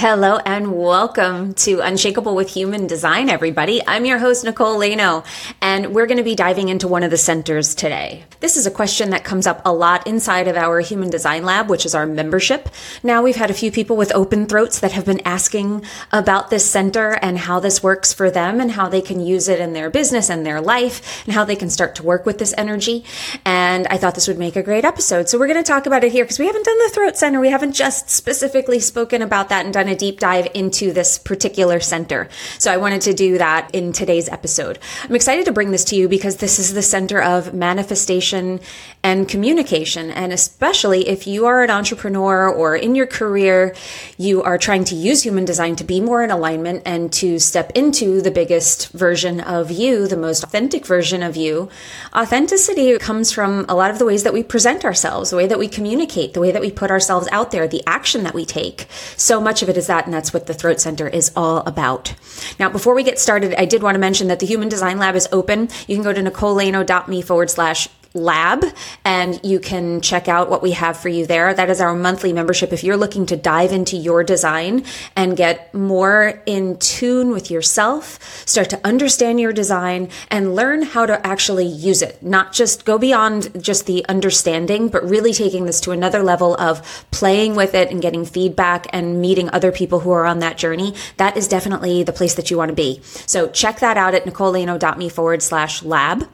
Hello and welcome to Unshakable with Human Design, everybody. I'm your host, Nicole Laino, and we're going to be diving into one of the centers today. This is a question that comes up a lot inside of our Human Design Lab, which is our membership. Now, we've had a few people with open throats that have been asking about this center and how this works for them and how they can use it in their business and their life and how they can start to work with this energy. And I thought this would make a great episode. So we're going to talk about it here because we haven't done the throat center. We haven't just specifically spoken about that and done a deep dive into this particular center. So I wanted to do that in today's episode. I'm excited to bring this to you because this is the center of manifestation and communication. And especially if you are an entrepreneur or in your career, you are trying to use human design to be more in alignment and to step into the biggest version of you, the most authentic version of you. Authenticity comes from a lot of the ways that we present ourselves, the way that we communicate, the way that we put ourselves out there, the action that we take. So much of it is that, and that's what the Throat Center is all about. Now, before we get started, I did want to mention that the Human Design Lab is open. You can go to nicolelaino.me forward slash lab and you can check out what we have for you there. That is our monthly membership. If you're looking to dive into your design and get more in tune with yourself, start to understand your design and learn how to actually use it, not just go beyond just the understanding, but really taking this to another level of playing with it and getting feedback and meeting other people who are on that journey. That is definitely the place that you want to be. So check that out at nicolelaino.me forward slash lab.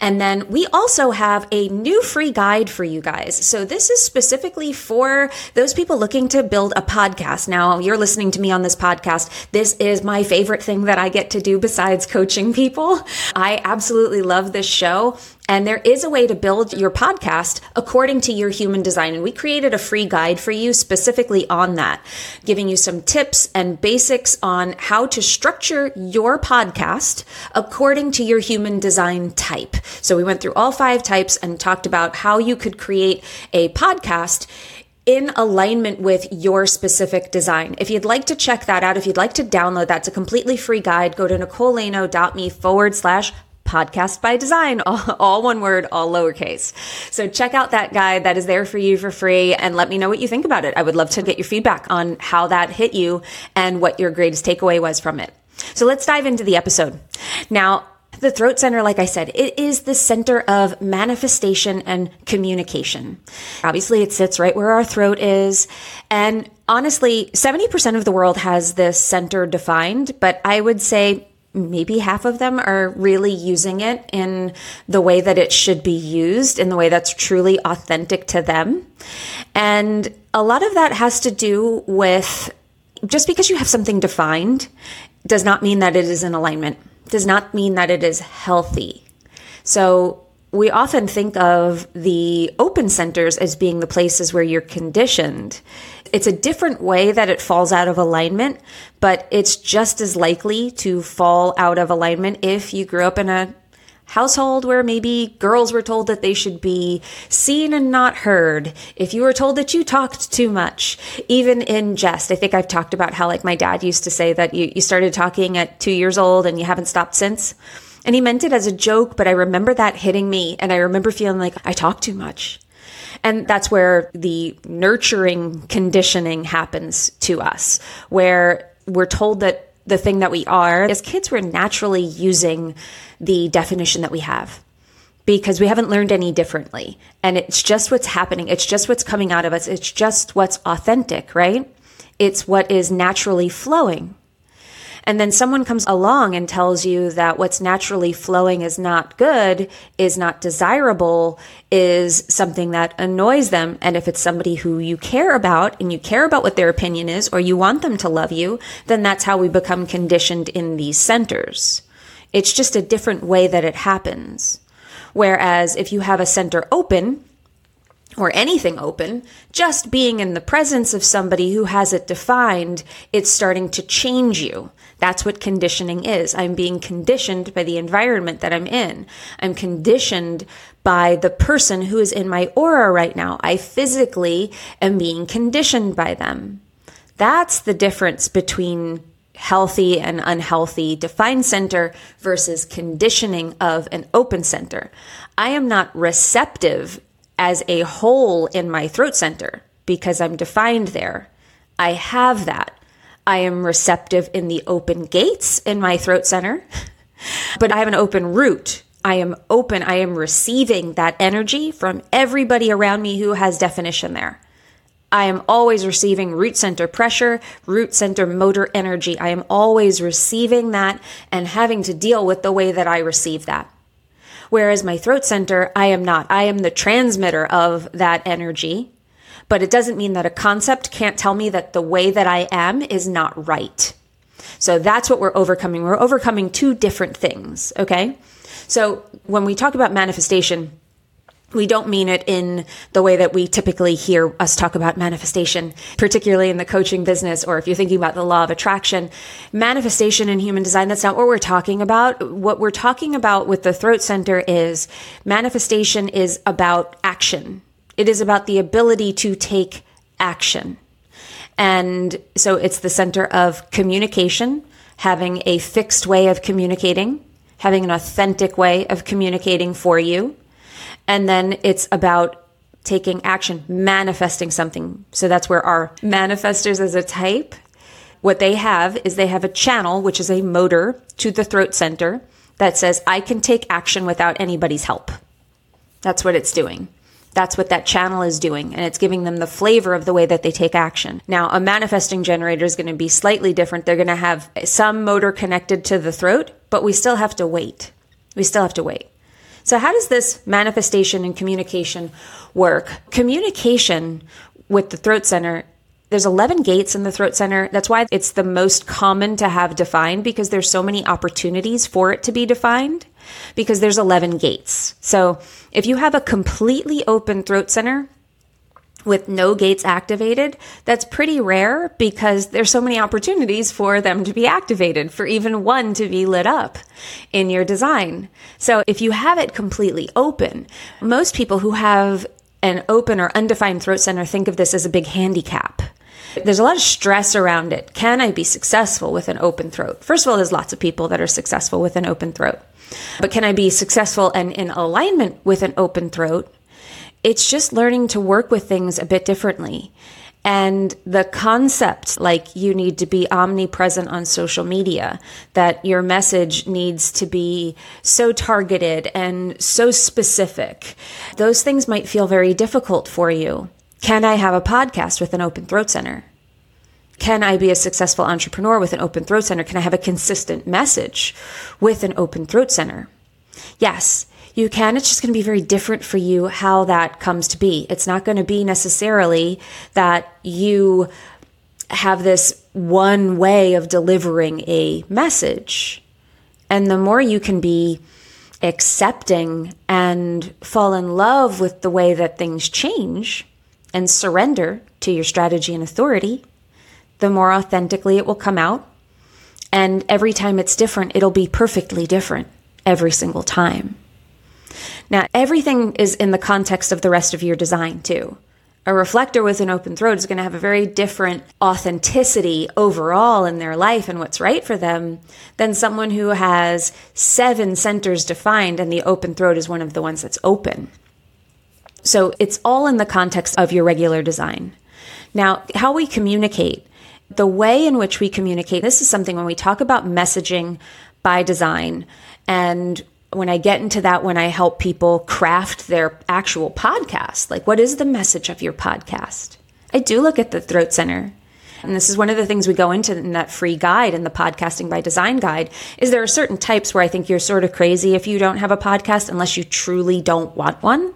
And then we also have a new free guide for you guys. So this is specifically for those people looking to build a podcast. Now, you're listening to me on this podcast. This is my favorite thing that I get to do besides coaching people. I absolutely love this show. And there is a way to build your podcast according to your human design. And we created a free guide for you specifically on that, giving you some tips and basics on how to structure your podcast according to your human design type. So we went through all five types and talked about how you could create a podcast in alignment with your specific design. If you'd like to check that out, if you'd like to download that, it's a completely free guide. Go to nicolelaino.me forward slash podcast by design, all, one word, all lowercase. So check out that guide that is there for you for free and let me know what you think about it. I would love to get your feedback on how that hit you and what your greatest takeaway was from it. So let's dive into the episode. Now, the throat center, like I said, it is the center of manifestation and communication. Obviously, it sits right where our throat is. And honestly, 70% of the world has this center defined, but I would say maybe half of them are really using it in the way that it should be used, in the way that's truly authentic to them. And a lot of that has to do with just because you have something defined does not mean that it is in alignment, does not mean that it is healthy. So we often think of the open centers as being the places where you're conditioned. It's a different way that it falls out of alignment, but it's just as likely to fall out of alignment if you grew up in a household where maybe girls were told that they should be seen and not heard, if you were told that you talked too much, even in jest. I think I've talked about how, like, my dad used to say that you, you started talking at two years old and you haven't stopped since. And he meant it as a joke, but I remember that hitting me and I remember feeling like I talk too much. And that's where the nurturing conditioning happens to us, where we're told that the thing that we are, as kids, we're naturally using the definition that we have because we haven't learned any differently. And it's just what's happening. It's just what's coming out of us. It's just what's authentic, right? It's what is naturally flowing. And then someone comes along and tells you that what's naturally flowing is not good, is not desirable, is something that annoys them. And if it's somebody who you care about and you care about what their opinion is or you want them to love you, then that's how we become conditioned in these centers. It's just a different way that it happens. Whereas if you have a center open, or anything open, just being in the presence of somebody who has it defined, it's starting to change you. That's what conditioning is. I'm being conditioned by the environment that I'm in. I'm conditioned by the person who is in my aura right now. I physically am being conditioned by them. That's the difference between healthy and unhealthy defined center versus conditioning of an open center. I am not receptive as a whole in my throat center because I'm defined there. I have that. I am receptive in the open gates in my throat center, but I have an open root. I am open. I am receiving that energy from everybody around me who has definition there. I am always receiving root center pressure, root center motor energy. I am always receiving that and having to deal with the way that I receive that. Whereas my throat center, I am not. I am the transmitter of that energy. But it doesn't mean that a concept can't tell me that the way that I am is not right. So that's what we're overcoming. We're overcoming two different things. Okay. So when we talk about manifestation, we don't mean it in the way that we typically hear us talk about manifestation, particularly in the coaching business, or if you're thinking about the law of attraction. Manifestation in human design, that's not what we're talking about. What we're talking about with the throat center is manifestation is about action. It is about the ability to take action. And so it's the center of communication, having a fixed way of communicating, having an authentic way of communicating for you and then it's about taking action, manifesting something. So that's where our manifestors as a type, what they have is they have a channel, which is a motor to the throat center that says, I can take action without anybody's help. That's what it's doing. That's what that channel is doing. And it's giving them the flavor of the way that they take action. Now, a manifesting generator is going to be slightly different. They're going to have some motor connected to the throat, but we still have to wait. We still have to wait. So, how does this manifestation and communication work? Communication with the throat center there's 11 gates in the throat center. That's why it's the most common to have defined because there's so many opportunities for it to be defined because there's 11 gates. So if you have a completely open throat center, with no gates activated, that's pretty rare because there's so many opportunities for them to be activated, for even one to be lit up in your design. So if you have it completely open, most people who have an open or undefined throat center think of this as a big handicap. There's a lot of stress around it. Can I be successful with an open throat? First of all, there's lots of people that are successful with an open throat. But can I be successful and in alignment with an open throat? It's just learning to work with things a bit differently. And the concept, like you need to be omnipresent on social media, that your message needs to be so targeted and so specific, those things might feel very difficult for you. Can I have a podcast with an open throat center? Can I be a successful entrepreneur with an open throat center? Can I have a consistent message with an open throat center? Yes, you can. It's just going to be very different for you how that comes to be. It's not going to be necessarily that you have this one way of delivering a message. And the more you can be accepting and fall in love with the way that things change and surrender to your strategy and authority, the more authentically it will come out. And every time it's different, it'll be perfectly different every single time. Now, everything is in the context of the rest of your design, too. A reflector with an open throat is going to have a very different authenticity overall in their life and what's right for them than someone who has seven centers defined and the open throat is one of the ones that's open. So it's all in the context of your regular design. Now, how we communicate, the way in which we communicate, this is something when we talk about messaging by design and when I get into that, when I help people craft their actual podcast, like what is the message of your podcast? I do look at the throat center. And this is one of the things we go into in that free guide in the podcasting by design guide is there are certain types where I think you're sort of crazy if you don't have a podcast unless you truly don't want one.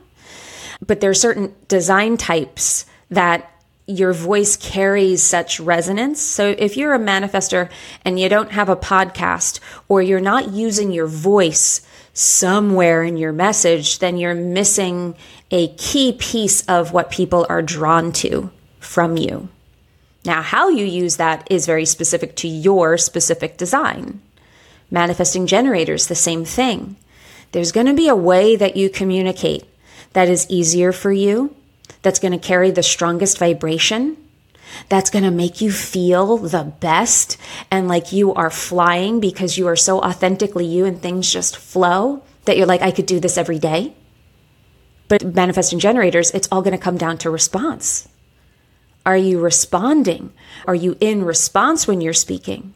But there are certain design types that your voice carries such resonance. So if you're a manifester and you don't have a podcast or you're not using your voice somewhere in your message, then you're missing a key piece of what people are drawn to from you. Now, how you use that is very specific to your specific design. Manifesting generators, the same thing. There's going to be a way that you communicate that is easier for you, that's going to carry the strongest vibration, that's going to make you feel the best and like you are flying because you are so authentically you and things just flow that you're like, I could do this every day. But manifesting generators, it's all going to come down to response. Are you responding? Are you in response when you're speaking?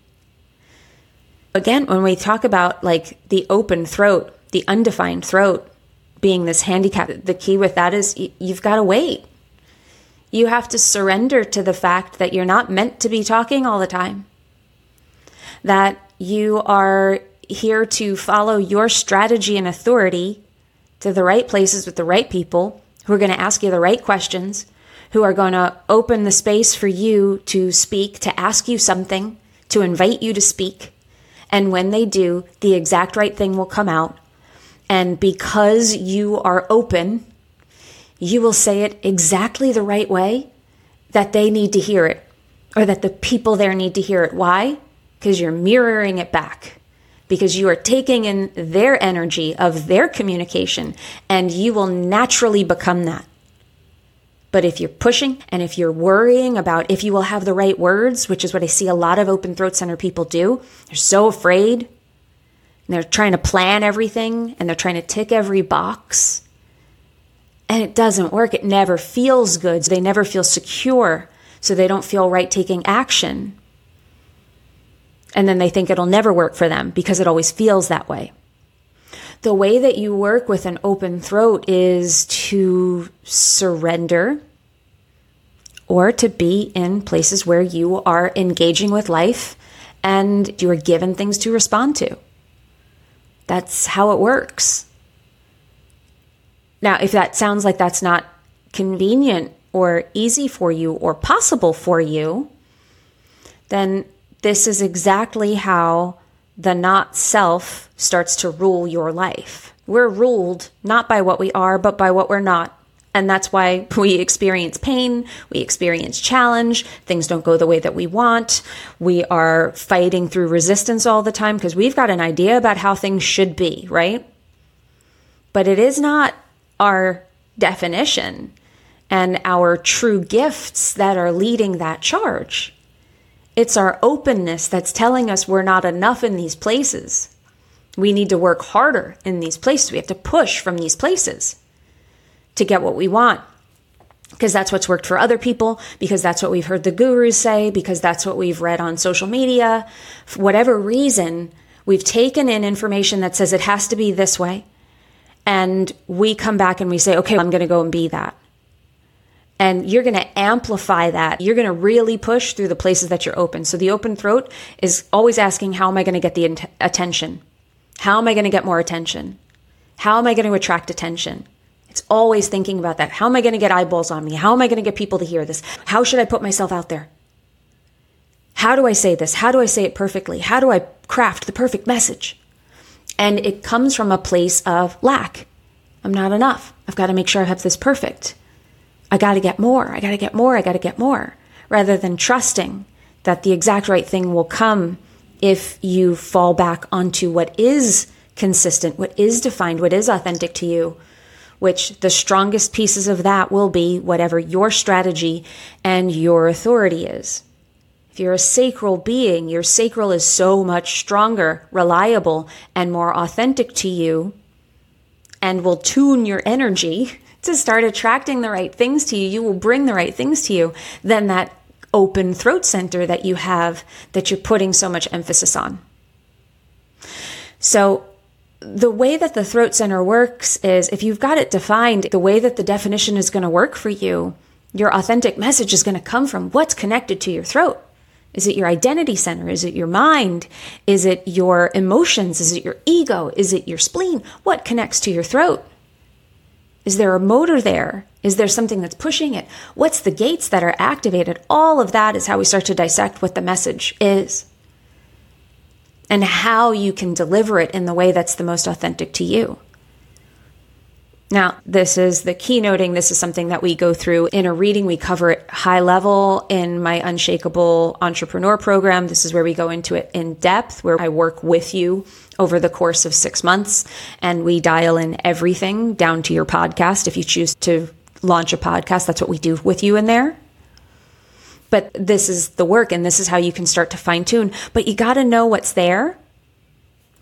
Again, when we talk about like the open throat, the undefined throat being this handicap, the key with that is you've got to wait. You have to surrender to the fact that you're not meant to be talking all the time, that you are here to follow your strategy and authority to the right places with the right people who are going to ask you the right questions who are going to open the space for you to speak, to ask you something, to invite you to speak. And when they do, the exact right thing will come out. And because you are open, you will say it exactly the right way that they need to hear it or that the people there need to hear it. Why? Because you're mirroring it back. Because you are taking in their energy of their communication and you will naturally become that. But if you're pushing and if you're worrying about if you will have the right words, which is what I see a lot of open throat center people do, they're so afraid. And they're trying to plan everything and they're trying to tick every box. And it doesn't work. It never feels good. They never feel secure. So they don't feel right taking action. And then they think it'll never work for them because it always feels that way. The way that you work with an open throat is to surrender or to be in places where you are engaging with life and you are given things to respond to. That's how it works. Now, if that sounds like that's not convenient or easy for you or possible for you, then this is exactly how the not self starts to rule your life. We're ruled not by what we are, but by what we're not. And that's why we experience pain, we experience challenge, things don't go the way that we want. We are fighting through resistance all the time because we've got an idea about how things should be, right? But it is not our definition and our true gifts that are leading that charge. It's our openness that's telling us we're not enough in these places. We need to work harder in these places. We have to push from these places to get what we want. Because that's what's worked for other people, because that's what we've heard the gurus say, because that's what we've read on social media. For whatever reason, we've taken in information that says it has to be this way. And we come back and we say, okay, I'm going to go and be that. And you're going to amplify that. You're going to really push through the places that you're open. So the open throat is always asking, how am I going to get the attention? How am I going to get more attention? How am I going to attract attention? It's always thinking about that. How am I going to get eyeballs on me? How am I going to get people to hear this? How should I put myself out there? How do I say this? How do I say it perfectly? How do I craft the perfect message? And it comes from a place of lack. I'm not enough. I've got to make sure I have this perfect. I got to get more. I got to get more. I got to get more. Rather than trusting that the exact right thing will come if you fall back onto what is consistent, what is defined, what is authentic to you, which the strongest pieces of that will be whatever your strategy and your authority is. If you're a sacral being, your sacral is so much stronger, reliable, and more authentic to you and will tune your energy to start attracting the right things to you. You will bring the right things to you than that open throat center that you have that you're putting so much emphasis on. So, the way that the throat center works is if you've got it defined, the way that the definition is going to work for you, your authentic message is going to come from what's connected to your throat. Is it your identity center? Is it your mind? Is it your emotions? Is it your ego? Is it your spleen? What connects to your throat? Is there a motor there? Is there something that's pushing it? What's the gates that are activated? All of that is how we start to dissect what the message is. and how you can deliver it in the way that's the most authentic to you. Now, this is the keynoting. This is something that we go through in a reading. We cover it high level in my Unshakable Entrepreneur program. This is where we go into it in depth, where I work with you over the course of six months and we dial in everything down to your podcast. If you choose to launch a podcast, that's what we do with you in there. But this is the work and this is how you can start to fine tune. But you got to know what's there.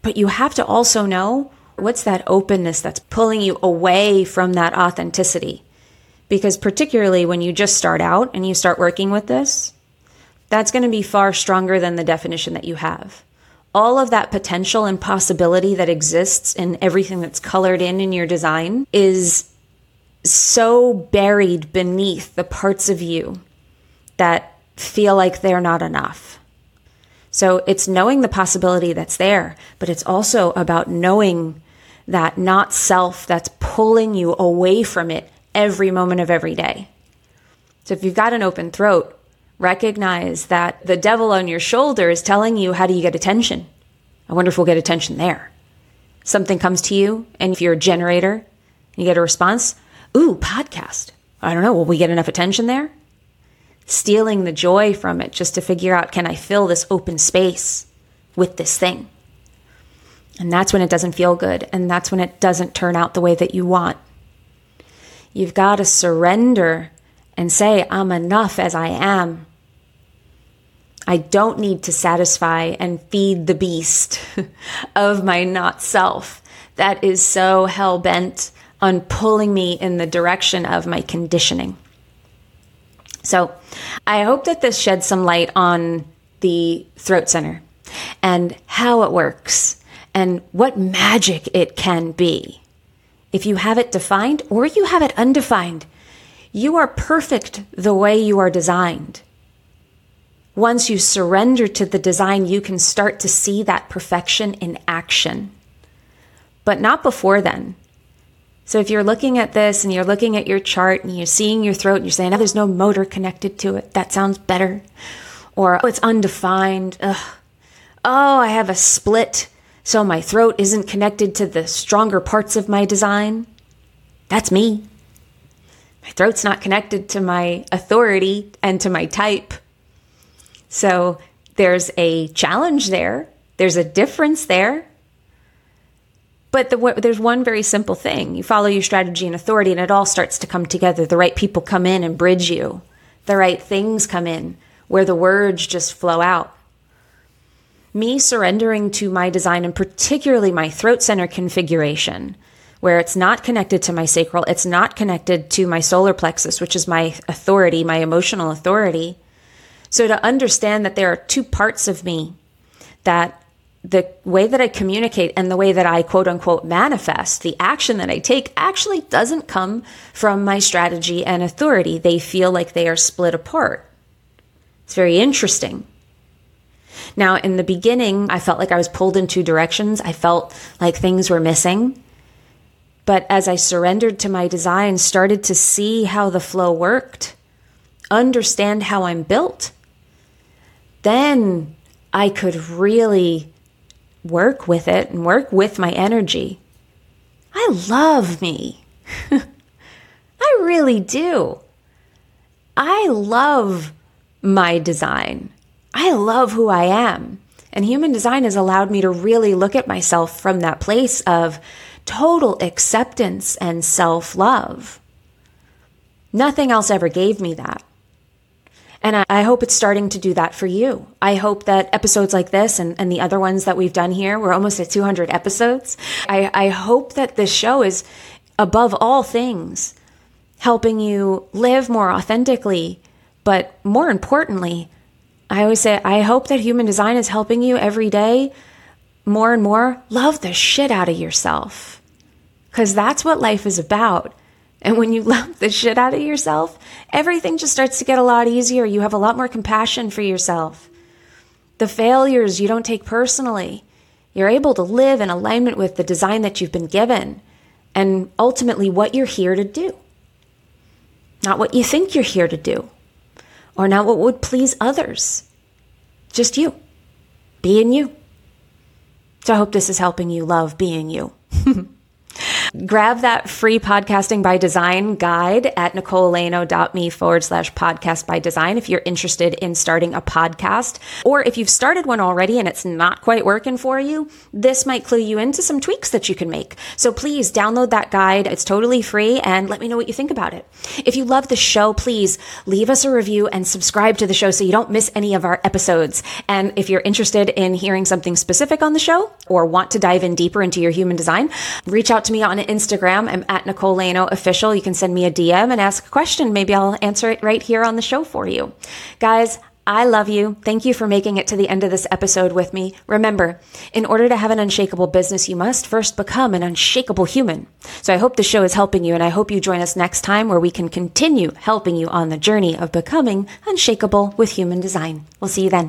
But you have to also know what's that openness that's pulling you away from that authenticity. Because particularly when you just start out and you start working with this, that's going to be far stronger than the definition that you have. All of that potential and possibility that exists in everything that's colored in in your design is so buried beneath the parts of you that feel like they're not enough. So it's knowing the possibility that's there, but it's also about knowing that not self that's pulling you away from it every moment of every day. So if you've got an open throat, recognize that the devil on your shoulder is telling you, how do you get attention? I wonder if we'll get attention there. Something comes to you, and if you're a generator, you get a response, ooh, podcast. I don't know, will we get enough attention there? stealing the joy from it just to figure out can I fill this open space with this thing? And that's when it doesn't feel good. And that's when it doesn't turn out the way that you want. You've got to surrender and say, I'm enough as I am. I don't need to satisfy and feed the beast of my not self that is so hell bent on pulling me in the direction of my conditioning. So I hope that this sheds some light on the throat center and how it works and what magic it can be. If you have it defined or you have it undefined, you are perfect the way you are designed. Once you surrender to the design, you can start to see that perfection in action. But not before then. So if you're looking at this and you're looking at your chart and you're seeing your throat and you're saying, oh, there's no motor connected to it, that sounds better. Or, oh, it's undefined. Ugh. Oh, I have a split, so my throat isn't connected to the stronger parts of my design. That's me. My throat's not connected to my authority and to my type. So there's a challenge there. There's a difference there. But the, there's one very simple thing. You follow your strategy and authority, and it all starts to come together. The right people come in and bridge you, the right things come in where the words just flow out. Me surrendering to my design, and particularly my throat center configuration, where it's not connected to my sacral, it's not connected to my solar plexus, which is my authority, my emotional authority. So to understand that there are two parts of me that the way that I communicate and the way that I quote unquote manifest, the action that I take actually doesn't come from my strategy and authority. They feel like they are split apart. It's very interesting. Now, in the beginning, I felt like I was pulled in two directions. I felt like things were missing. But as I surrendered to my design, started to see how the flow worked, understand how I'm built, then I could really work with it and work with my energy. I love me. I really do. I love my design. I love who I am. And human design has allowed me to really look at myself from that place of total acceptance and self love. Nothing else ever gave me that. And I, hope it's starting to do that for you. I hope that episodes like this and, and the other ones that we've done here, we're almost at 200 episodes. I, I hope that this show is above all things helping you live more authentically. But more importantly, I always say, I hope that human design is helping you every day more and more love the shit out of yourself. Because that's what life is about. And when you love the shit out of yourself, everything just starts to get a lot easier. You have a lot more compassion for yourself. The failures you don't take personally. You're able to live in alignment with the design that you've been given and ultimately what you're here to do. Not what you think you're here to do or not what would please others. Just you, being you. So I hope this is helping you love being you. Grab that free podcasting by design guide at nicolelaino.me forward slash podcast by design if you're interested in starting a podcast. Or if you've started one already and it's not quite working for you, this might clue you into some tweaks that you can make. So please download that guide. It's totally free and let me know what you think about it. If you love the show, please leave us a review and subscribe to the show so you don't miss any of our episodes. And if you're interested in hearing something specific on the show or want to dive in deeper into your human design, reach out to me on Instagram. I'm at Nicole Laino official. You can send me a DM and ask a question. Maybe I'll answer it right here on the show for you. Guys, I love you. Thank you for making it to the end of this episode with me. Remember, in order to have an unshakable business, you must first become an unshakable human. So I hope the show is helping you, and I hope you join us next time where we can continue helping you on the journey of becoming unshakable with human design. We'll see you then.